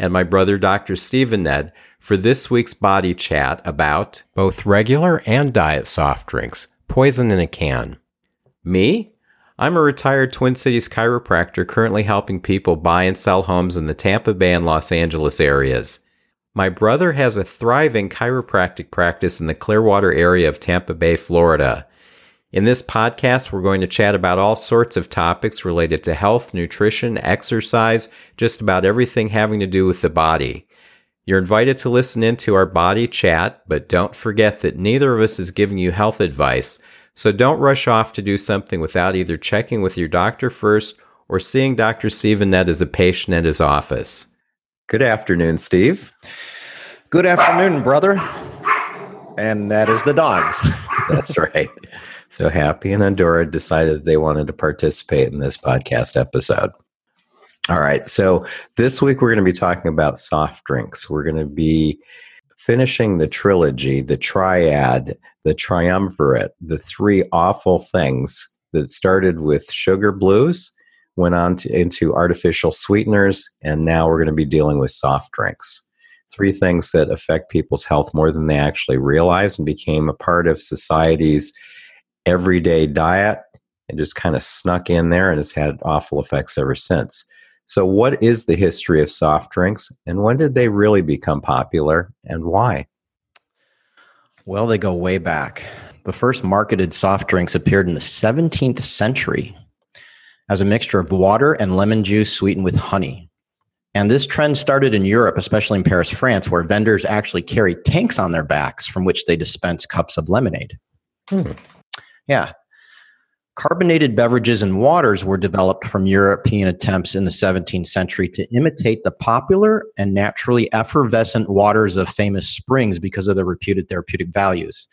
and my brother Dr. Stephen Ned for this week's body chat about both regular and diet soft drinks, poison in a can. Me? I'm a retired Twin Cities chiropractor currently helping people buy and sell homes in the Tampa Bay and Los Angeles areas. My brother has a thriving chiropractic practice in the Clearwater area of Tampa Bay, Florida. In this podcast, we're going to chat about all sorts of topics related to health, nutrition, exercise, just about everything having to do with the body. You're invited to listen in to our body chat, but don't forget that neither of us is giving you health advice, so don't rush off to do something without either checking with your doctor first or seeing Dr. Ned as a patient at his office. Good afternoon, Steve. Good afternoon, brother. And that is the dogs. That's right. So Happy and Andorra decided they wanted to participate in this podcast episode. All right. So this week we're going to be talking about soft drinks. We're going to be finishing the trilogy, the triad, the triumvirate, the three awful things that started with sugar blues, went on to, into artificial sweeteners, and now we're going to be dealing with soft drinks. Three things that affect people's health more than they actually realize and became a part of society's everyday diet and just kind of snuck in there and has had awful effects ever since. So, what is the history of soft drinks and when did they really become popular and why? Well, they go way back. The first marketed soft drinks appeared in the 17th century as a mixture of water and lemon juice sweetened with honey. And this trend started in Europe, especially in Paris, France, where vendors actually carried tanks on their backs from which they dispense cups of lemonade. Hmm. Yeah. Carbonated beverages and waters were developed from European attempts in the 17th century to imitate the popular and naturally effervescent waters of famous springs because of their reputed therapeutic values.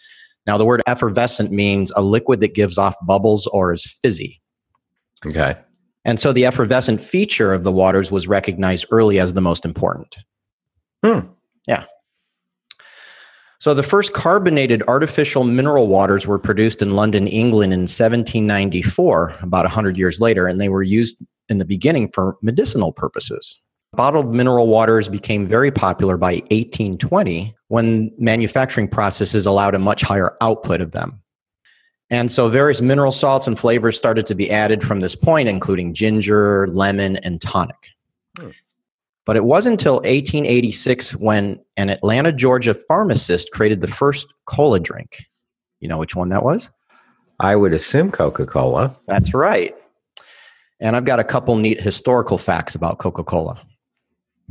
Now, the word effervescent means a liquid that gives off bubbles or is fizzy. Okay. And so the effervescent feature of the waters was recognized early as the most important. Hmm. Yeah. So the first carbonated artificial mineral waters were produced in London, England in 1794, about 100 years later, and they were used in the beginning for medicinal purposes. Bottled mineral waters became very popular by 1820 when manufacturing processes allowed a much higher output of them. And so various mineral salts and flavors started to be added from this point, including ginger, lemon, and tonic. Hmm. But it wasn't until 1886 when an Atlanta, Georgia pharmacist created the first cola drink. You know which one that was? I would assume Coca Cola. That's right. And I've got a couple neat historical facts about Coca Cola.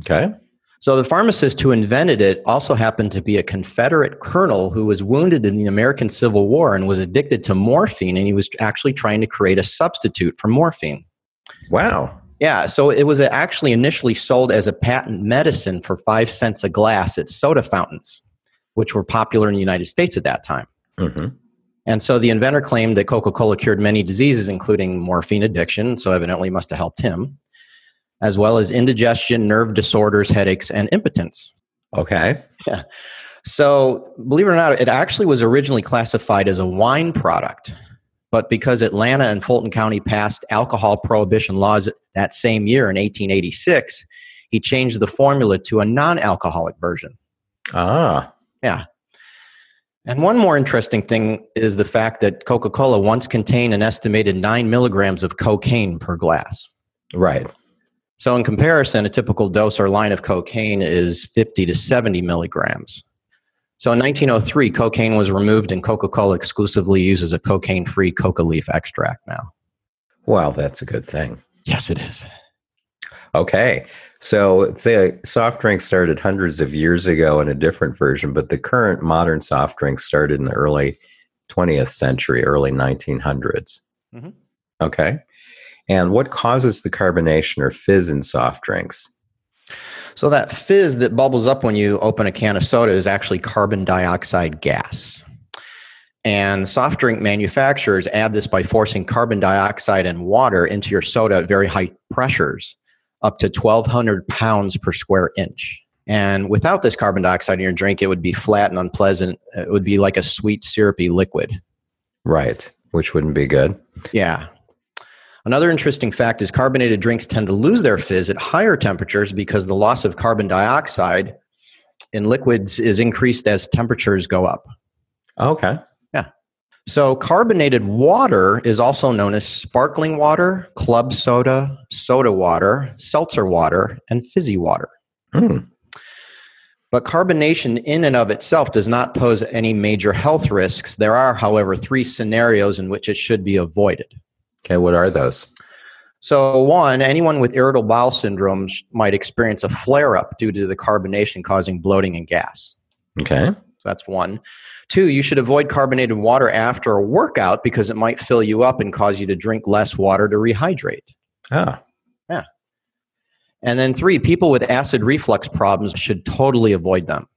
Okay. So, the pharmacist who invented it also happened to be a Confederate colonel who was wounded in the American Civil War and was addicted to morphine, and he was actually trying to create a substitute for morphine. Wow. Yeah, so it was actually initially sold as a patent medicine for five cents a glass at soda fountains, which were popular in the United States at that time. Mm-hmm. And so the inventor claimed that Coca Cola cured many diseases, including morphine addiction, so evidently must have helped him, as well as indigestion, nerve disorders, headaches, and impotence. Okay. Yeah. So, believe it or not, it actually was originally classified as a wine product. But because Atlanta and Fulton County passed alcohol prohibition laws that same year in 1886, he changed the formula to a non alcoholic version. Ah. Yeah. And one more interesting thing is the fact that Coca Cola once contained an estimated nine milligrams of cocaine per glass. Right. So, in comparison, a typical dose or line of cocaine is 50 to 70 milligrams. So in 1903, cocaine was removed and Coca Cola exclusively uses a cocaine free coca leaf extract now. Well, that's a good thing. Yes, it is. Okay. So the soft drink started hundreds of years ago in a different version, but the current modern soft drink started in the early 20th century, early 1900s. Mm-hmm. Okay. And what causes the carbonation or fizz in soft drinks? So that fizz that bubbles up when you open a can of soda is actually carbon dioxide gas. And soft drink manufacturers add this by forcing carbon dioxide and water into your soda at very high pressures, up to 1,200 pounds per square inch. And without this carbon dioxide in your drink, it would be flat and unpleasant. It would be like a sweet, syrupy liquid. Right, which wouldn't be good. Yeah. Another interesting fact is carbonated drinks tend to lose their fizz at higher temperatures because the loss of carbon dioxide in liquids is increased as temperatures go up. Okay. Yeah. So, carbonated water is also known as sparkling water, club soda, soda water, seltzer water, and fizzy water. Hmm. But carbonation in and of itself does not pose any major health risks. There are, however, three scenarios in which it should be avoided. Okay, what are those? So, one, anyone with irritable bowel syndrome might experience a flare up due to the carbonation causing bloating and gas. Okay. So, that's one. Two, you should avoid carbonated water after a workout because it might fill you up and cause you to drink less water to rehydrate. Ah, Yeah. And then three, people with acid reflux problems should totally avoid them.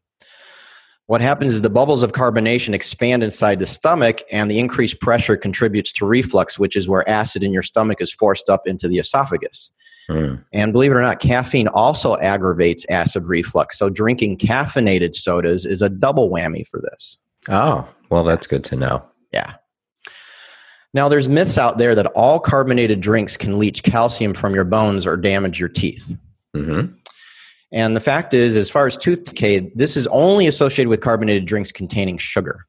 What happens is the bubbles of carbonation expand inside the stomach, and the increased pressure contributes to reflux, which is where acid in your stomach is forced up into the esophagus. hmm. And believe it or not, caffeine also aggravates acid reflux. So drinking caffeinated sodas is a double whammy for this. Oh, well, that's good to know. Yeah. Now, there's myths out there that all carbonated drinks can leach calcium from your bones or damage your teeth. hmm And the fact is, as far as tooth decay, this is only associated with carbonated drinks containing sugar.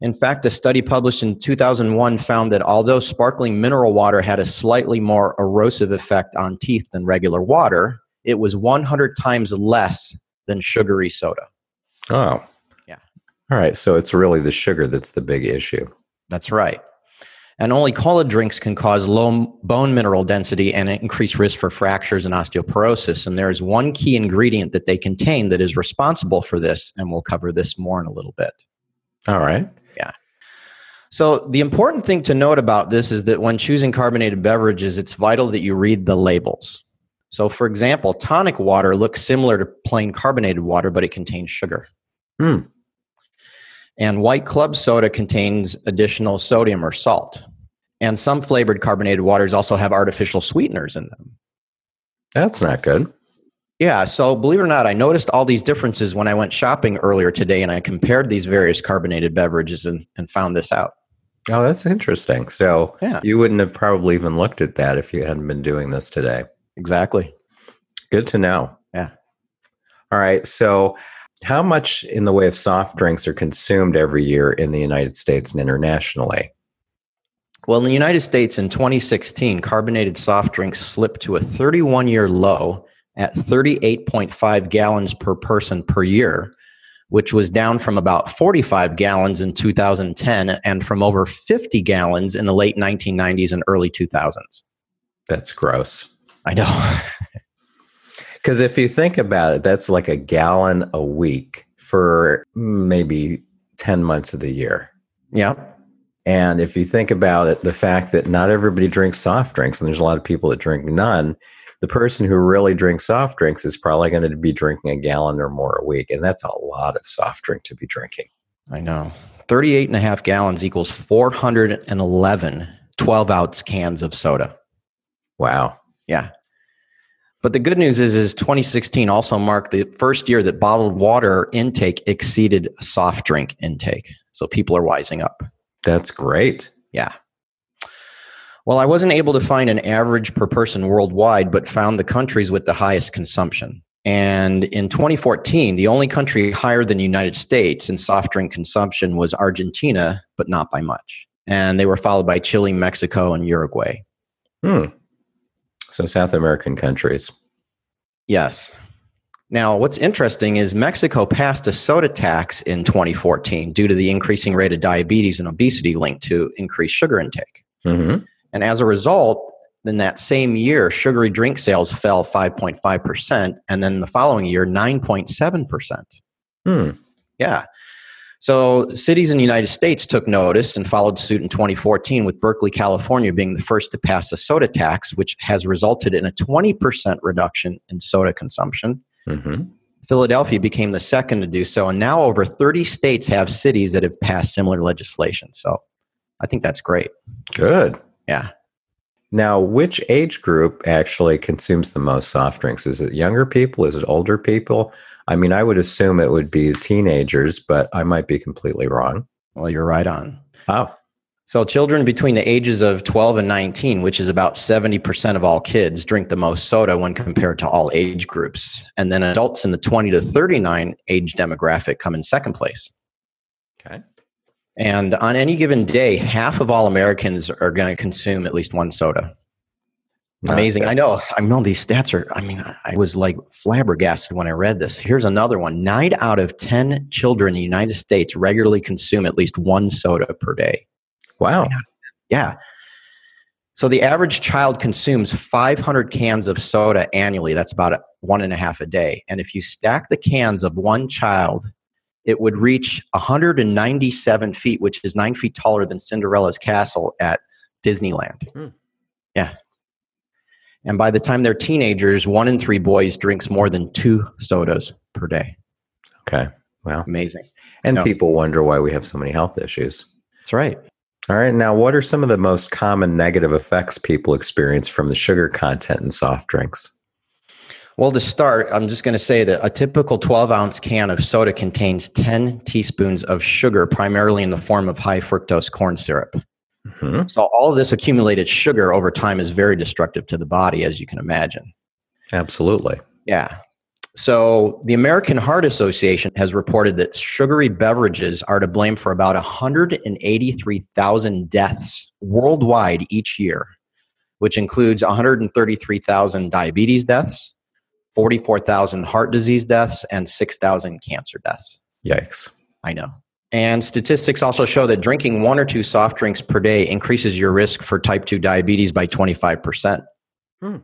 In fact, a study published in 2001 found that although sparkling mineral water had a slightly more erosive effect on teeth than regular water, it was 100 times less than sugary soda. Oh. Yeah. All right. So it's really the sugar that's the big issue. That's right. And only cola drinks can cause low bone mineral density and increase risk for fractures and osteoporosis. And there is one key ingredient that they contain that is responsible for this, and we'll cover this more in a little bit. All right. Yeah. So, the important thing to note about this is that when choosing carbonated beverages, it's vital that you read the labels. So, for example, tonic water looks similar to plain carbonated water, but it contains sugar. Hmm. And white club soda contains additional sodium or salt. And some flavored carbonated waters also have artificial sweeteners in them. That's not good. Yeah, so believe it or not, I noticed all these differences when I went shopping earlier today and I compared these various carbonated beverages and, and found this out. Oh, that's interesting. So Yeah. you wouldn't have probably even looked at that if you hadn't been doing this today. Exactly. Good to know. Yeah. All right. So, how much in the way of soft drinks are consumed every year in the United States and internationally? Well, in the United States in 2016, carbonated soft drinks slipped to a 31 year low at 38.5 gallons per person per year, which was down from about 45 gallons in 2010 and from over 50 gallons in the late 1990s and early 2000s. That's gross. I know. Because if you think about it, that's like a gallon a week for maybe 10 months of the year. yeah. And if you think about it, the fact that not everybody drinks soft drinks, and there's a lot of people that drink none, the person who really drinks soft drinks is probably going to be drinking a gallon or more a week. And that's a lot of soft drink to be drinking. I know. 38 and a half gallons equals 411 12 ounce cans of soda. Wow. Yeah. But the good news is, is 2016 also marked the first year that bottled water intake exceeded soft drink intake. So people are wising up. That's great. Yeah. Well, I wasn't able to find an average per person worldwide, but found the countries with the highest consumption. And in 2014, the only country higher than the United States in soft drink consumption was Argentina, but not by much. And they were followed by Chile, Mexico, and Uruguay. Hmm. So, South American countries. Yes. Now, what's interesting is Mexico passed a soda tax in 2014 due to the increasing rate of diabetes and obesity linked to increased sugar intake. hmm And as a result, in that same year, sugary drink sales fell 5.5%, and then the following year, 9.7%. Hmm. Yeah. So cities in the United States took notice and followed suit in 2014, with Berkeley, California being the first to pass a soda tax, which has resulted in a 20% reduction in soda consumption. hmm Philadelphia became the second to do so, and now over 30 states have cities that have passed similar legislation. So I think that's great. Good. Yeah. Now, which age group actually consumes the most soft drinks? Is it younger people? Is it older people? I mean, I would assume it would be teenagers, but I might be completely wrong. Well, you're right on. Oh, So children between the ages of 12 and 19, which is about 70% of all kids, drink the most soda when compared to all age groups. And then adults in the 20 to 39 age demographic come in second place. okay. And on any given day, half of all Americans are going to consume at least one soda. Amazing. I know. I know these stats are, I mean, I was like flabbergasted when I read this. Here's another one nine out of 10 children in the United States regularly consume at least one soda per day. Wow. Yeah. So the average child consumes 500 cans of soda annually. That's about one and a half a day. And if you stack the cans of one child, it would reach 197 feet, which is nine feet taller than Cinderella's castle at Disneyland. Hmm. Yeah. And by the time they're teenagers, one in three boys drinks more than two sodas per day. Okay. Wow. Amazing. And No. people wonder why we have so many health issues. That's right. All right. Now, what are some of the most common negative effects people experience from the sugar content in soft drinks? Well, to start, I'm just going to say that a typical 12 ounce can of soda contains 10 teaspoons of sugar, primarily in the form of high fructose corn syrup. Hmm So, all of this accumulated sugar over time is very destructive to the body, as you can imagine. Absolutely. Yeah. So, the American Heart Association has reported that sugary beverages are to blame for about 183,000 deaths worldwide each year, which includes 133,000 diabetes deaths, 44,000 heart disease deaths, and 6,000 cancer deaths. Yikes. I know. And statistics also show that drinking one or two soft drinks per day increases your risk for type 2 diabetes by 25%. Hmm.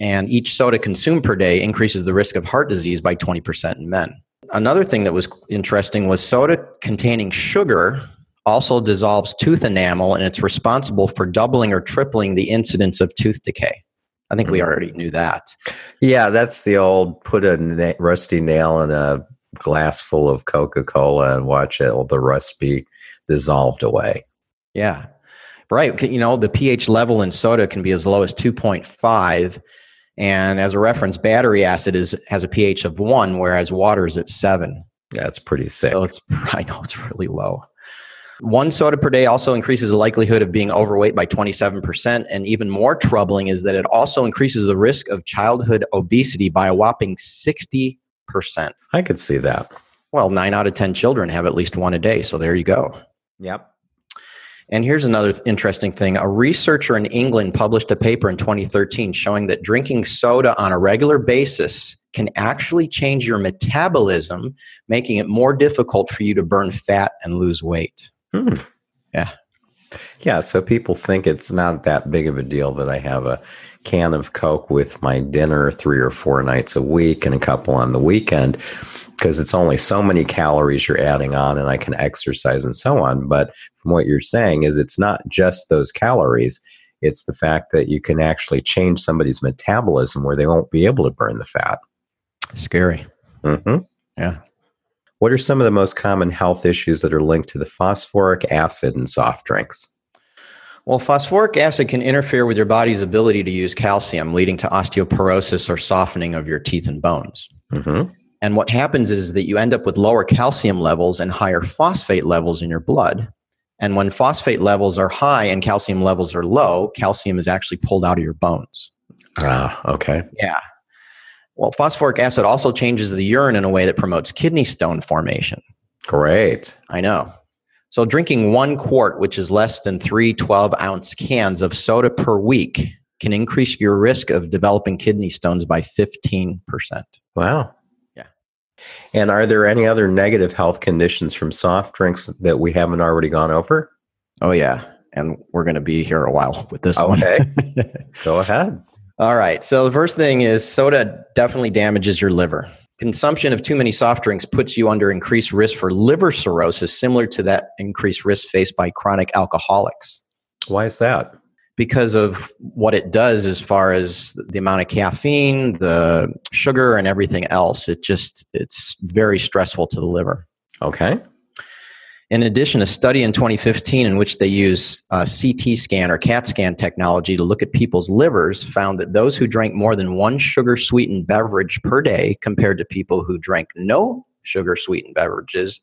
And each soda consumed per day increases the risk of heart disease by 20% in men. Another thing that was interesting was soda containing sugar also dissolves tooth enamel and it's responsible for doubling or tripling the incidence of tooth decay. I think we Hmm. already knew that. Yeah, that's the old put a na- rusty nail in a glass full of Coca Cola and watch it, all the rust be dissolved away. Yeah. Right. You know, the pH level in soda can be as low as 2.5. And as a reference, battery acid is has a pH of one, whereas water is at seven. That's pretty sick. So it's I know it's really low. One soda per day also increases the likelihood of being overweight by 27%. And even more troubling is that it also increases the risk of childhood obesity by a whopping 60%. I could see that. Well, nine out of 10 children have at least one a day. So there you go. Yep. And here's another th- interesting thing. A researcher in England published a paper in 2013 showing that drinking soda on a regular basis can actually change your metabolism, making it more difficult for you to burn fat and lose weight. Hmm. Yeah. Yeah. So people think it's not that big of a deal that I have a can of Coke with my dinner three or four nights a week and a couple on the weekend because it's only so many calories you're adding on and I can exercise and so on. But from what you're saying is it's not just those calories. It's the fact that you can actually change somebody's metabolism where they won't be able to burn the fat. Scary. Mm-hmm. Yeah. What are some of the most common health issues that are linked to the phosphoric acid in soft drinks? Well, phosphoric acid can interfere with your body's ability to use calcium, leading to osteoporosis or softening of your teeth and bones. hmm And what happens is that you end up with lower calcium levels and higher phosphate levels in your blood. And when phosphate levels are high and calcium levels are low, calcium is actually pulled out of your bones. Ah, okay. Yeah. Well, phosphoric acid also changes the urine in a way that promotes kidney stone formation. Great. I know. So, drinking one quart, which is less than three 12 ounce cans of soda per week, can increase your risk of developing kidney stones by 15%. Wow. Yeah. And are there any other negative health conditions from soft drinks that we haven't already gone over? Oh, yeah. And we're going to be here a while with this Okay. one. Okay. Go ahead. All right. So, the first thing is soda definitely damages your liver. Consumption of too many soft drinks puts you under increased risk for liver cirrhosis, similar to that increased risk faced by chronic alcoholics. Why is that? because of what it does as far as the amount of caffeine, the sugar, and everything else. It just it's very stressful to the liver. Okay. In addition, a study in 2015 in which they use uh, CT scan or CAT scan technology to look at people's livers found that those who drank more than one sugar sweetened beverage per day compared to people who drank no sugar sweetened beverages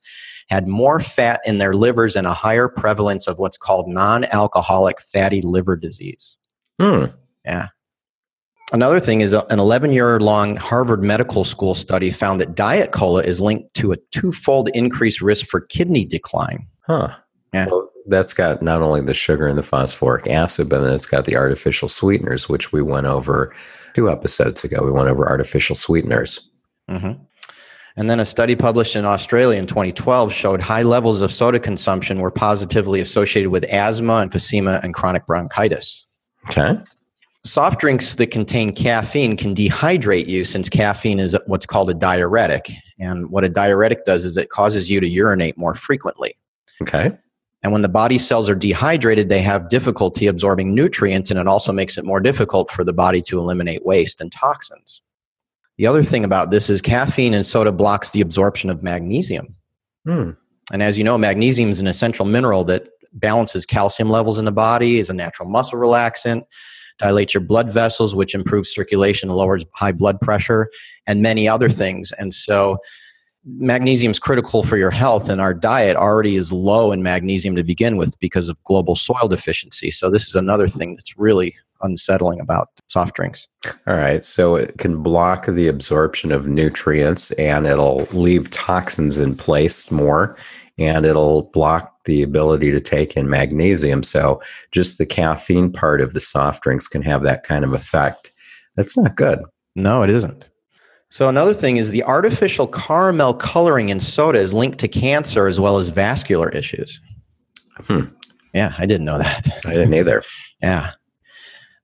had more fat in their livers and a higher prevalence of what's called non alcoholic fatty liver disease. Hmm. Yeah. Another thing is an 11 year long Harvard Medical School study found that Diet Cola is linked to a twofold increased risk for kidney decline. Huh. Yeah. Well, that's got not only the sugar and the phosphoric acid, but then it's got the artificial sweeteners, which we went over two episodes ago. We went over artificial sweeteners. Mm-hmm. And then a study published in Australia in 2012 showed high levels of soda consumption were positively associated with asthma, and emphysema, and chronic bronchitis. Okay. Soft drinks that contain caffeine can dehydrate you since caffeine is what's called a diuretic. And what a diuretic does is it causes you to urinate more frequently. Okay. And when the body cells are dehydrated, they have difficulty absorbing nutrients, and it also makes it more difficult for the body to eliminate waste and toxins. The other thing about this is caffeine and soda blocks the absorption of magnesium. Hmm. And as you know, magnesium is an essential mineral that balances calcium levels in the body, is a natural muscle relaxant, dilates your blood vessels, which improves circulation, lowers high blood pressure, and many other things. And so, magnesium is critical for your health, and our diet already is low in magnesium to begin with because of global soil deficiency. So, this is another thing that's really unsettling about soft drinks. All right. So it can block the absorption of nutrients and it'll leave toxins in place more and it'll block the ability to take in magnesium. So just the caffeine part of the soft drinks can have that kind of effect. That's not good. No, it isn't. So another thing is the artificial caramel coloring in soda is linked to cancer as well as vascular issues. Hmm. Yeah, I didn't know that. I didn't either. yeah.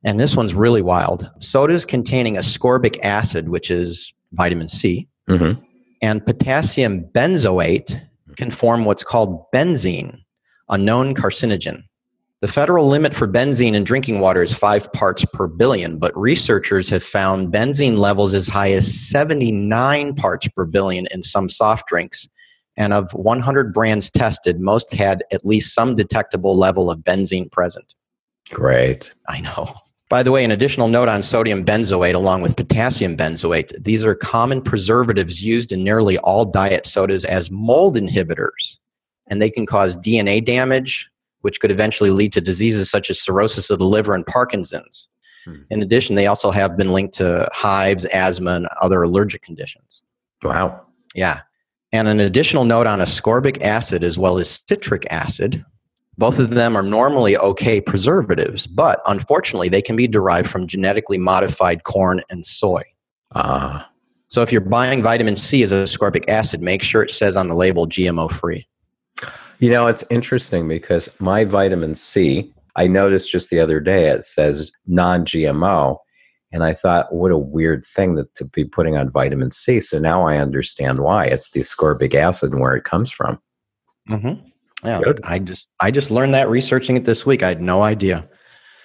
And this one's really wild. Sodas containing ascorbic acid, which is vitamin C, Mm-hmm. and potassium benzoate can form what's called benzene, a known carcinogen. The federal limit for benzene in drinking water is five parts per billion, but researchers have found benzene levels as high as 79 parts per billion in some soft drinks. And of 100 brands tested, most had at least some detectable level of benzene present. Great. I know. By the way, an additional note on sodium benzoate along with potassium benzoate. These are common preservatives used in nearly all diet sodas as mold inhibitors, and they can cause DNA damage, which could eventually lead to diseases such as cirrhosis of the liver and Parkinson's. Hmm. In addition, they also have been linked to hives, asthma, and other allergic conditions. Wow. Yeah. And an additional note on ascorbic acid as well as citric acid. Both of them are normally okay preservatives, but unfortunately, they can be derived from genetically modified corn and soy. Ah. So if you're buying vitamin C as ascorbic acid, make sure it says on the label GMO free. you know, it's interesting because my vitamin C, I noticed just the other day it says non GMO. And I thought, what a weird thing that to be putting on vitamin C. So now I understand why. It's the ascorbic acid and where it comes from. Mm-hmm. Yeah, Good. I just I just learned that researching it this week. I had no idea.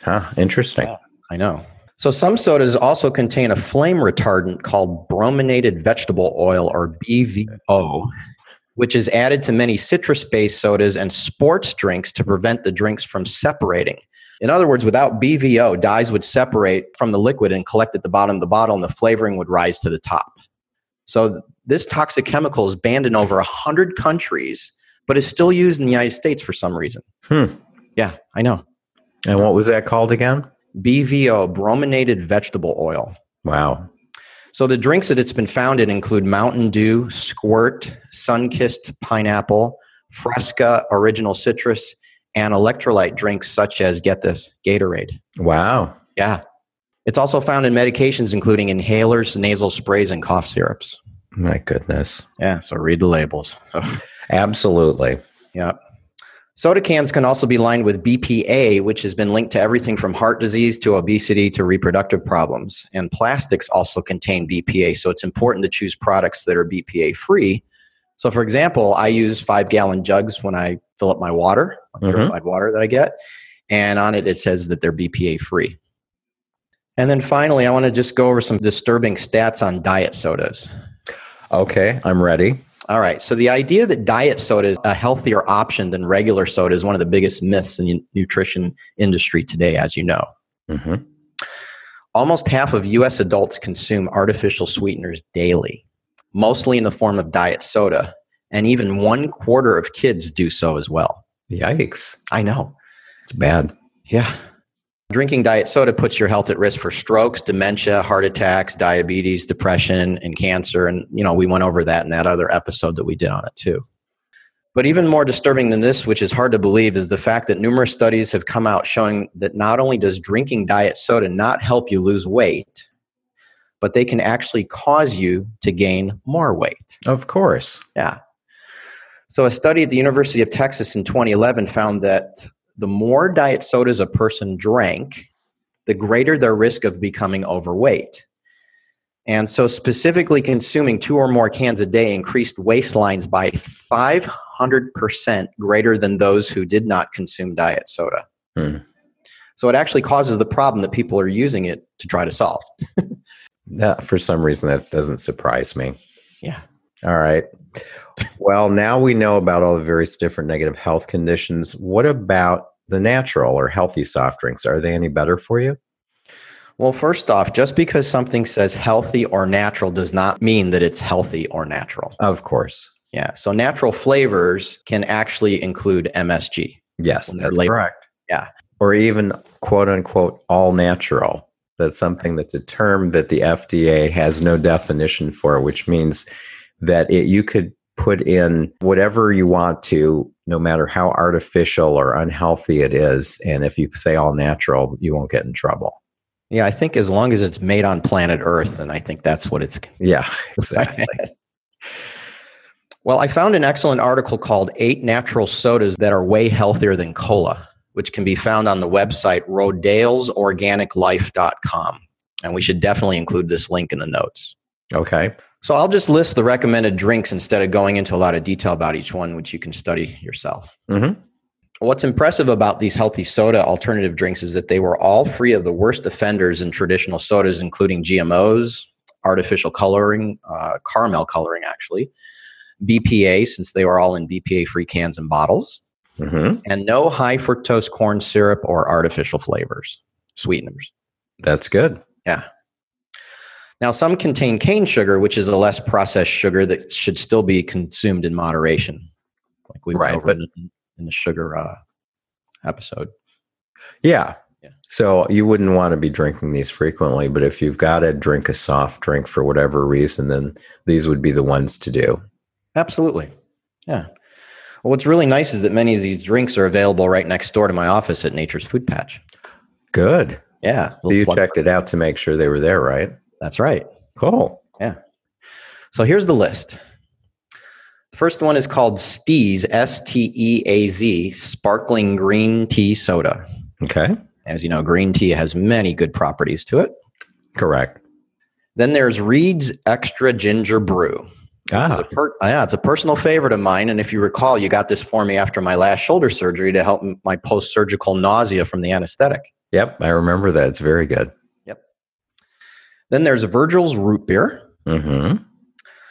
Huh. Interesting. Yeah. I know. So some sodas also contain a flame retardant called brominated vegetable oil or BVO, which is added to many citrus-based sodas and sports drinks to prevent the drinks from separating. In other words, without BVO, dyes would separate from the liquid and collect at the bottom of the bottle, and the flavoring would rise to the top. So this toxic chemical is banned in over 100 countries, but is still used in the United States for some reason. Hmm. Yeah, I know. And what was that called again? BVO, brominated vegetable oil. Wow. So the drinks that it's been found in include Mountain Dew, Squirt, Sunkist Pineapple, Fresca Original Citrus, and electrolyte drinks such as, get this, Gatorade. Wow. Yeah. It's also found in medications including inhalers, nasal sprays, and cough syrups. My goodness. Yeah, so read the labels. Absolutely. yeah. Soda cans can also be lined with BPA, which has been linked to everything from heart disease to obesity to reproductive problems. And plastics also contain BPA, so it's important to choose products that are BPA free. So, for example, I use five gallon jugs when I fill up my water, Mhm. purified water that I get. And on it, it says that they're BPA free. And then finally, I want to just go over some disturbing stats on diet sodas. Okay, I'm ready. All right. So the idea that diet soda is a healthier option than regular soda is one of the biggest myths in the nutrition industry today, as you know. hmm Almost half of US adults consume artificial sweeteners daily, mostly in the form of diet soda, and even one quarter of kids do so as well. Yikes. I know. It's bad. Yeah. Drinking diet soda puts your health at risk for strokes, dementia, heart attacks, diabetes, depression, and cancer. And, you know, we went over that in that other episode that we did on it too. But even more disturbing than this, which is hard to believe, is the fact that numerous studies have come out showing that not only does drinking diet soda not help you lose weight, but they can actually cause you to gain more weight. Of course. Yeah. So, a study at the University of Texas in 2011 found that the more diet sodas a person drank, the greater their risk of becoming overweight. And so, specifically, consuming two or more cans a day increased waistlines by 500% greater than those who did not consume diet soda. Hmm. So, it actually causes the problem that people are using it to try to solve. That for some reason that doesn't surprise me. Yeah. All right. Well, now we know about all the various different negative health conditions. What about the natural or healthy soft drinks? Are they any better for you? Well, first off, just because something says healthy or natural does not mean that it's healthy or natural. Of course. Yeah. So natural flavors can actually include MSG. Yes, that's labeled. correct. Yeah. Or even quote unquote all natural. That's something that's a term that the FDA has no definition for, which means that it, you could put in whatever you want to, no matter how artificial or unhealthy it is. And if you say all natural, you won't get in trouble. Yeah. I think as long as it's made on planet Earth, and I think that's what it's. Yeah, exactly. well, I found an excellent article called Eight Natural Sodas That Are Way Healthier Than Cola, which can be found on the website rodalesorganiclife.com. And we should definitely include this link in the notes. Okay. So I'll just list the recommended drinks instead of going into a lot of detail about each one, which you can study yourself. hmm What's impressive about these healthy soda alternative drinks is that they were all free of the worst offenders in traditional sodas, including GMOs, artificial coloring, uh, caramel coloring, actually, BPA, since they were all in BPA free cans and bottles, hmm and no high fructose corn syrup or artificial flavors, sweeteners. That's good. Now, some contain cane sugar, which is a less processed sugar that should still be consumed in moderation, like we Right, but- in, in the sugar uh, episode. Yeah. Yeah. So you wouldn't want to be drinking these frequently, but if you've got to drink a soft drink for whatever reason, then these would be the ones to do. Absolutely. Yeah. Well, what's really nice is that many of these drinks are available right next door to my office at Nature's Food Patch. Good. Yeah. So you checked it out to make sure they were there, right? That's right. Cool. Yeah. So here's the list. The first one is called Steaz, S T E A Z, sparkling green tea soda. Okay. As you know, green tea has many good properties to it. Correct. Then there's Reed's Extra Ginger Brew. Ah, a per- yeah, it's a personal favorite of mine. And if you recall, you got this for me after my last shoulder surgery to help my post surgical nausea from the anesthetic. yep. I remember that. It's very good. Then there's Virgil's Root Beer. hmm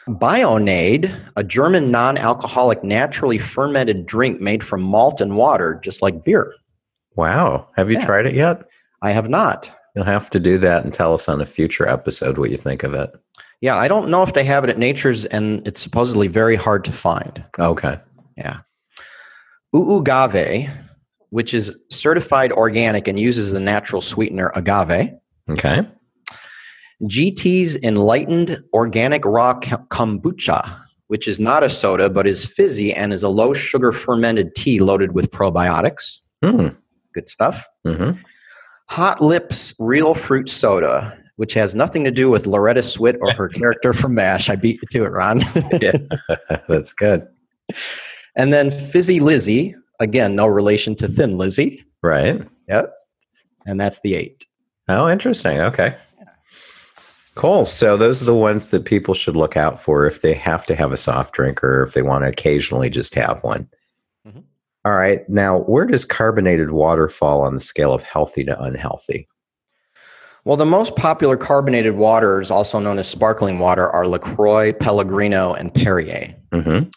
Bionade, a German non alcoholic, naturally fermented drink made from malt and water, just like beer. Wow. Have you Yeah. tried it yet? I have not. You'll have to do that and tell us on a future episode what you think of it. Yeah, I don't know if they have it at Nature's, and it's supposedly very hard to find. Okay. Yeah. Uugave, which is certified organic and uses the natural sweetener agave. Okay. GT's Enlightened Organic Raw Kombucha, which is not a soda but is fizzy and is a low sugar fermented tea loaded with probiotics. Hmm. Good stuff. hmm Hot Lips Real Fruit Soda, which has nothing to do with Loretta Swit or her character from MASH. I beat you to it, Ron. Yeah. That's good. and then Fizzy Lizzy, again, no relation to Thin Lizzy. Right. Yep. And that's the eight. Oh, interesting. Okay. Cool. So those are the ones that people should look out for if they have to have a soft drink or if they want to occasionally just have one. Mhm. All right. Now, where does carbonated water fall on the scale of healthy to unhealthy? Well, the most popular carbonated waters, also known as sparkling water, are LaCroix, Pellegrino, and Perrier. Mm-hmm.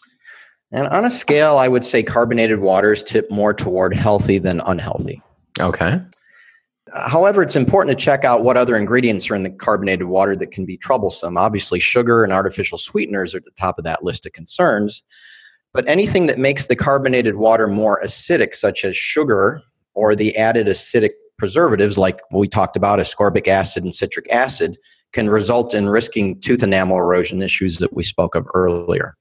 And on a scale, I would say carbonated waters tip more toward healthy than unhealthy. Okay. However, it's important to check out what other ingredients are in the carbonated water that can be troublesome. Obviously, sugar and artificial sweeteners are at the top of that list of concerns. But anything that makes the carbonated water more acidic, such as sugar or the added acidic preservatives like we talked about, ascorbic acid and citric acid, can result in risking tooth enamel erosion issues that we spoke of earlier.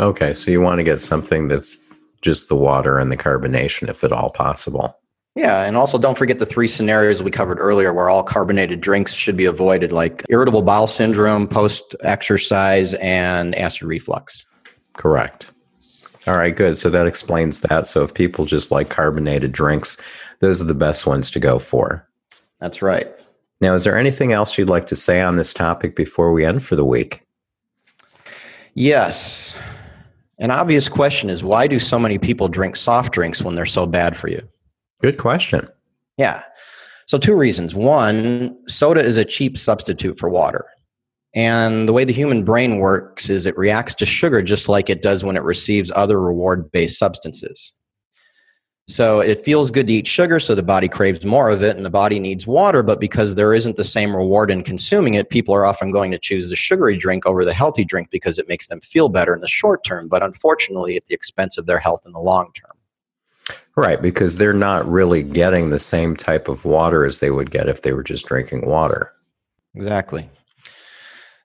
Okay, so you want to get something that's just the water and the carbonation, if at all possible. Yeah, and also don't forget the three scenarios we covered earlier where all carbonated drinks should be avoided, like irritable bowel syndrome, post exercise, and acid reflux. Correct. All right, good. So that explains that. So if people just like carbonated drinks, those are the best ones to go for. That's right. Now, is there anything else you'd like to say on this topic before we end for the week? Yes. An obvious question is why do so many people drink soft drinks when they're so bad for you? Good question. Yeah. So, two reasons. One, soda is a cheap substitute for water. And the way the human brain works is it reacts to sugar just like it does when it receives other reward based substances. So it feels good to eat sugar, so the body craves more of it, and the body needs water. But because there isn't the same reward in consuming it, people are often going to choose the sugary drink over the healthy drink because it makes them feel better in the short term, but unfortunately at the expense of their health in the long term. Right, because they're not really getting the same type of water as they would get if they were just drinking water. Exactly.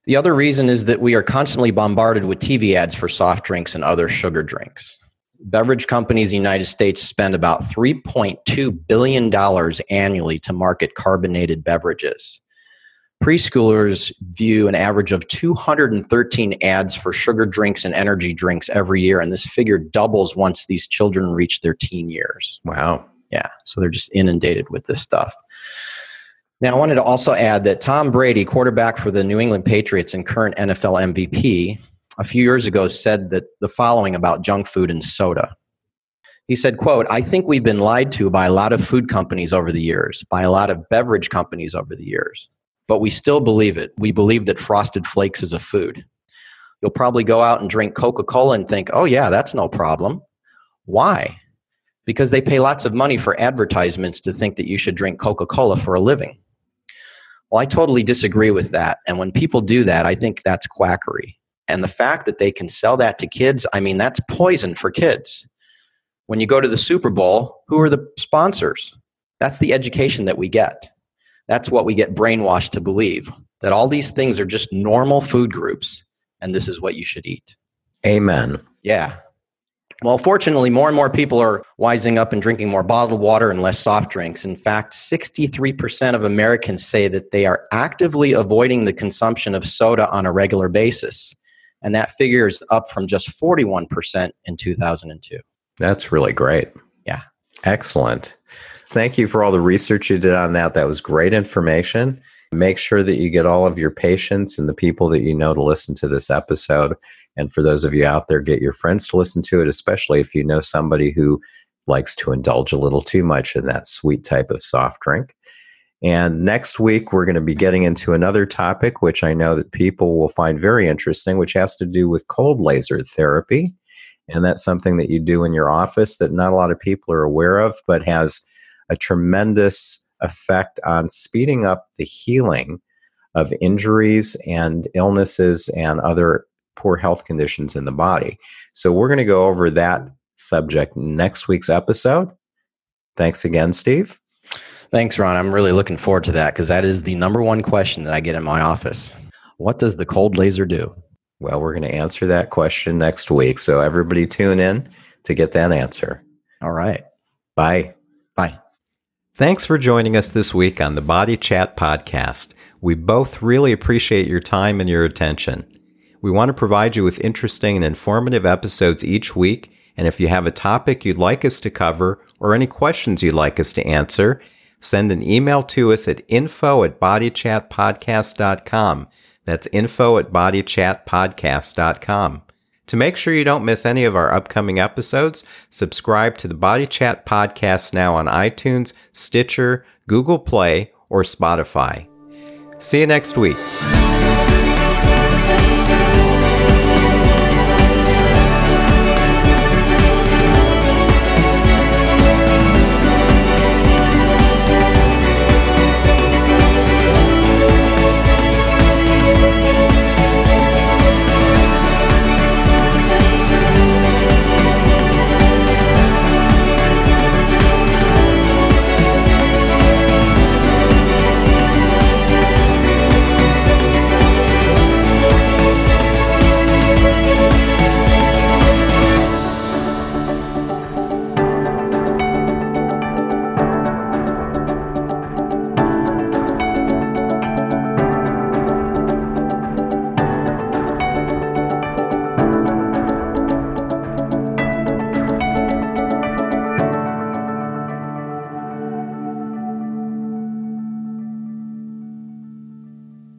The other reason is that we are constantly bombarded with TV ads for soft drinks and other sugar drinks. Beverage companies in the United States spend about $3.2 billion annually to market carbonated beverages. Preschoolers view an average of 213 ads for sugar drinks and energy drinks every year, and this figure doubles once these children reach their teen years. Wow. Yeah, so they're just inundated with this stuff. Now, I wanted to also add that Tom Brady, quarterback for the New England Patriots and current NFL MVP, a few years ago said that the following about junk food and soda. He said, quote, I think we've been lied to by a lot of food companies over the years, by a lot of beverage companies over the years. But we still believe it. We believe that frosted flakes is a food. You'll probably go out and drink Coca Cola and think, oh, yeah, that's no problem. Why? Because they pay lots of money for advertisements to think that you should drink Coca Cola for a living. Well, I totally disagree with that. And when people do that, I think that's quackery. And the fact that they can sell that to kids, I mean, that's poison for kids. When you go to the Super Bowl, who are the sponsors? That's the education that we get. That's what we get brainwashed to believe that all these things are just normal food groups and this is what you should eat. Amen. Yeah. Well, fortunately, more and more people are wising up and drinking more bottled water and less soft drinks. In fact, 63% of Americans say that they are actively avoiding the consumption of soda on a regular basis. And that figure is up from just 41% in 2002. That's really great. Yeah. Excellent. Thank you for all the research you did on that. That was great information. Make sure that you get all of your patients and the people that you know to listen to this episode. And for those of you out there, get your friends to listen to it, especially if you know somebody who likes to indulge a little too much in that sweet type of soft drink. And next week, we're going to be getting into another topic, which I know that people will find very interesting, which has to do with cold laser therapy. And that's something that you do in your office that not a lot of people are aware of, but has a tremendous effect on speeding up the healing of injuries and illnesses and other poor health conditions in the body. So we're going to go over that subject next week's episode. Thanks again, Steve. Thanks, Ron. I'm really looking forward to that because that is the number one question that I get in my office. What does the cold laser do? Well, we're going to answer that question next week. So everybody tune in to get that answer. All right. Bye. Thanks for joining us this week on the Body Chat Podcast. We both really appreciate your time and your attention. We want to provide you with interesting and informative episodes each week. And if you have a topic you'd like us to cover or any questions you'd like us to answer, send an email to us at info at bodychatpodcast.com. That's info at bodychatpodcast.com. To make sure you don't miss any of our upcoming episodes, subscribe to the Body Chat podcast now on iTunes, Stitcher, Google Play, or Spotify. See you next week.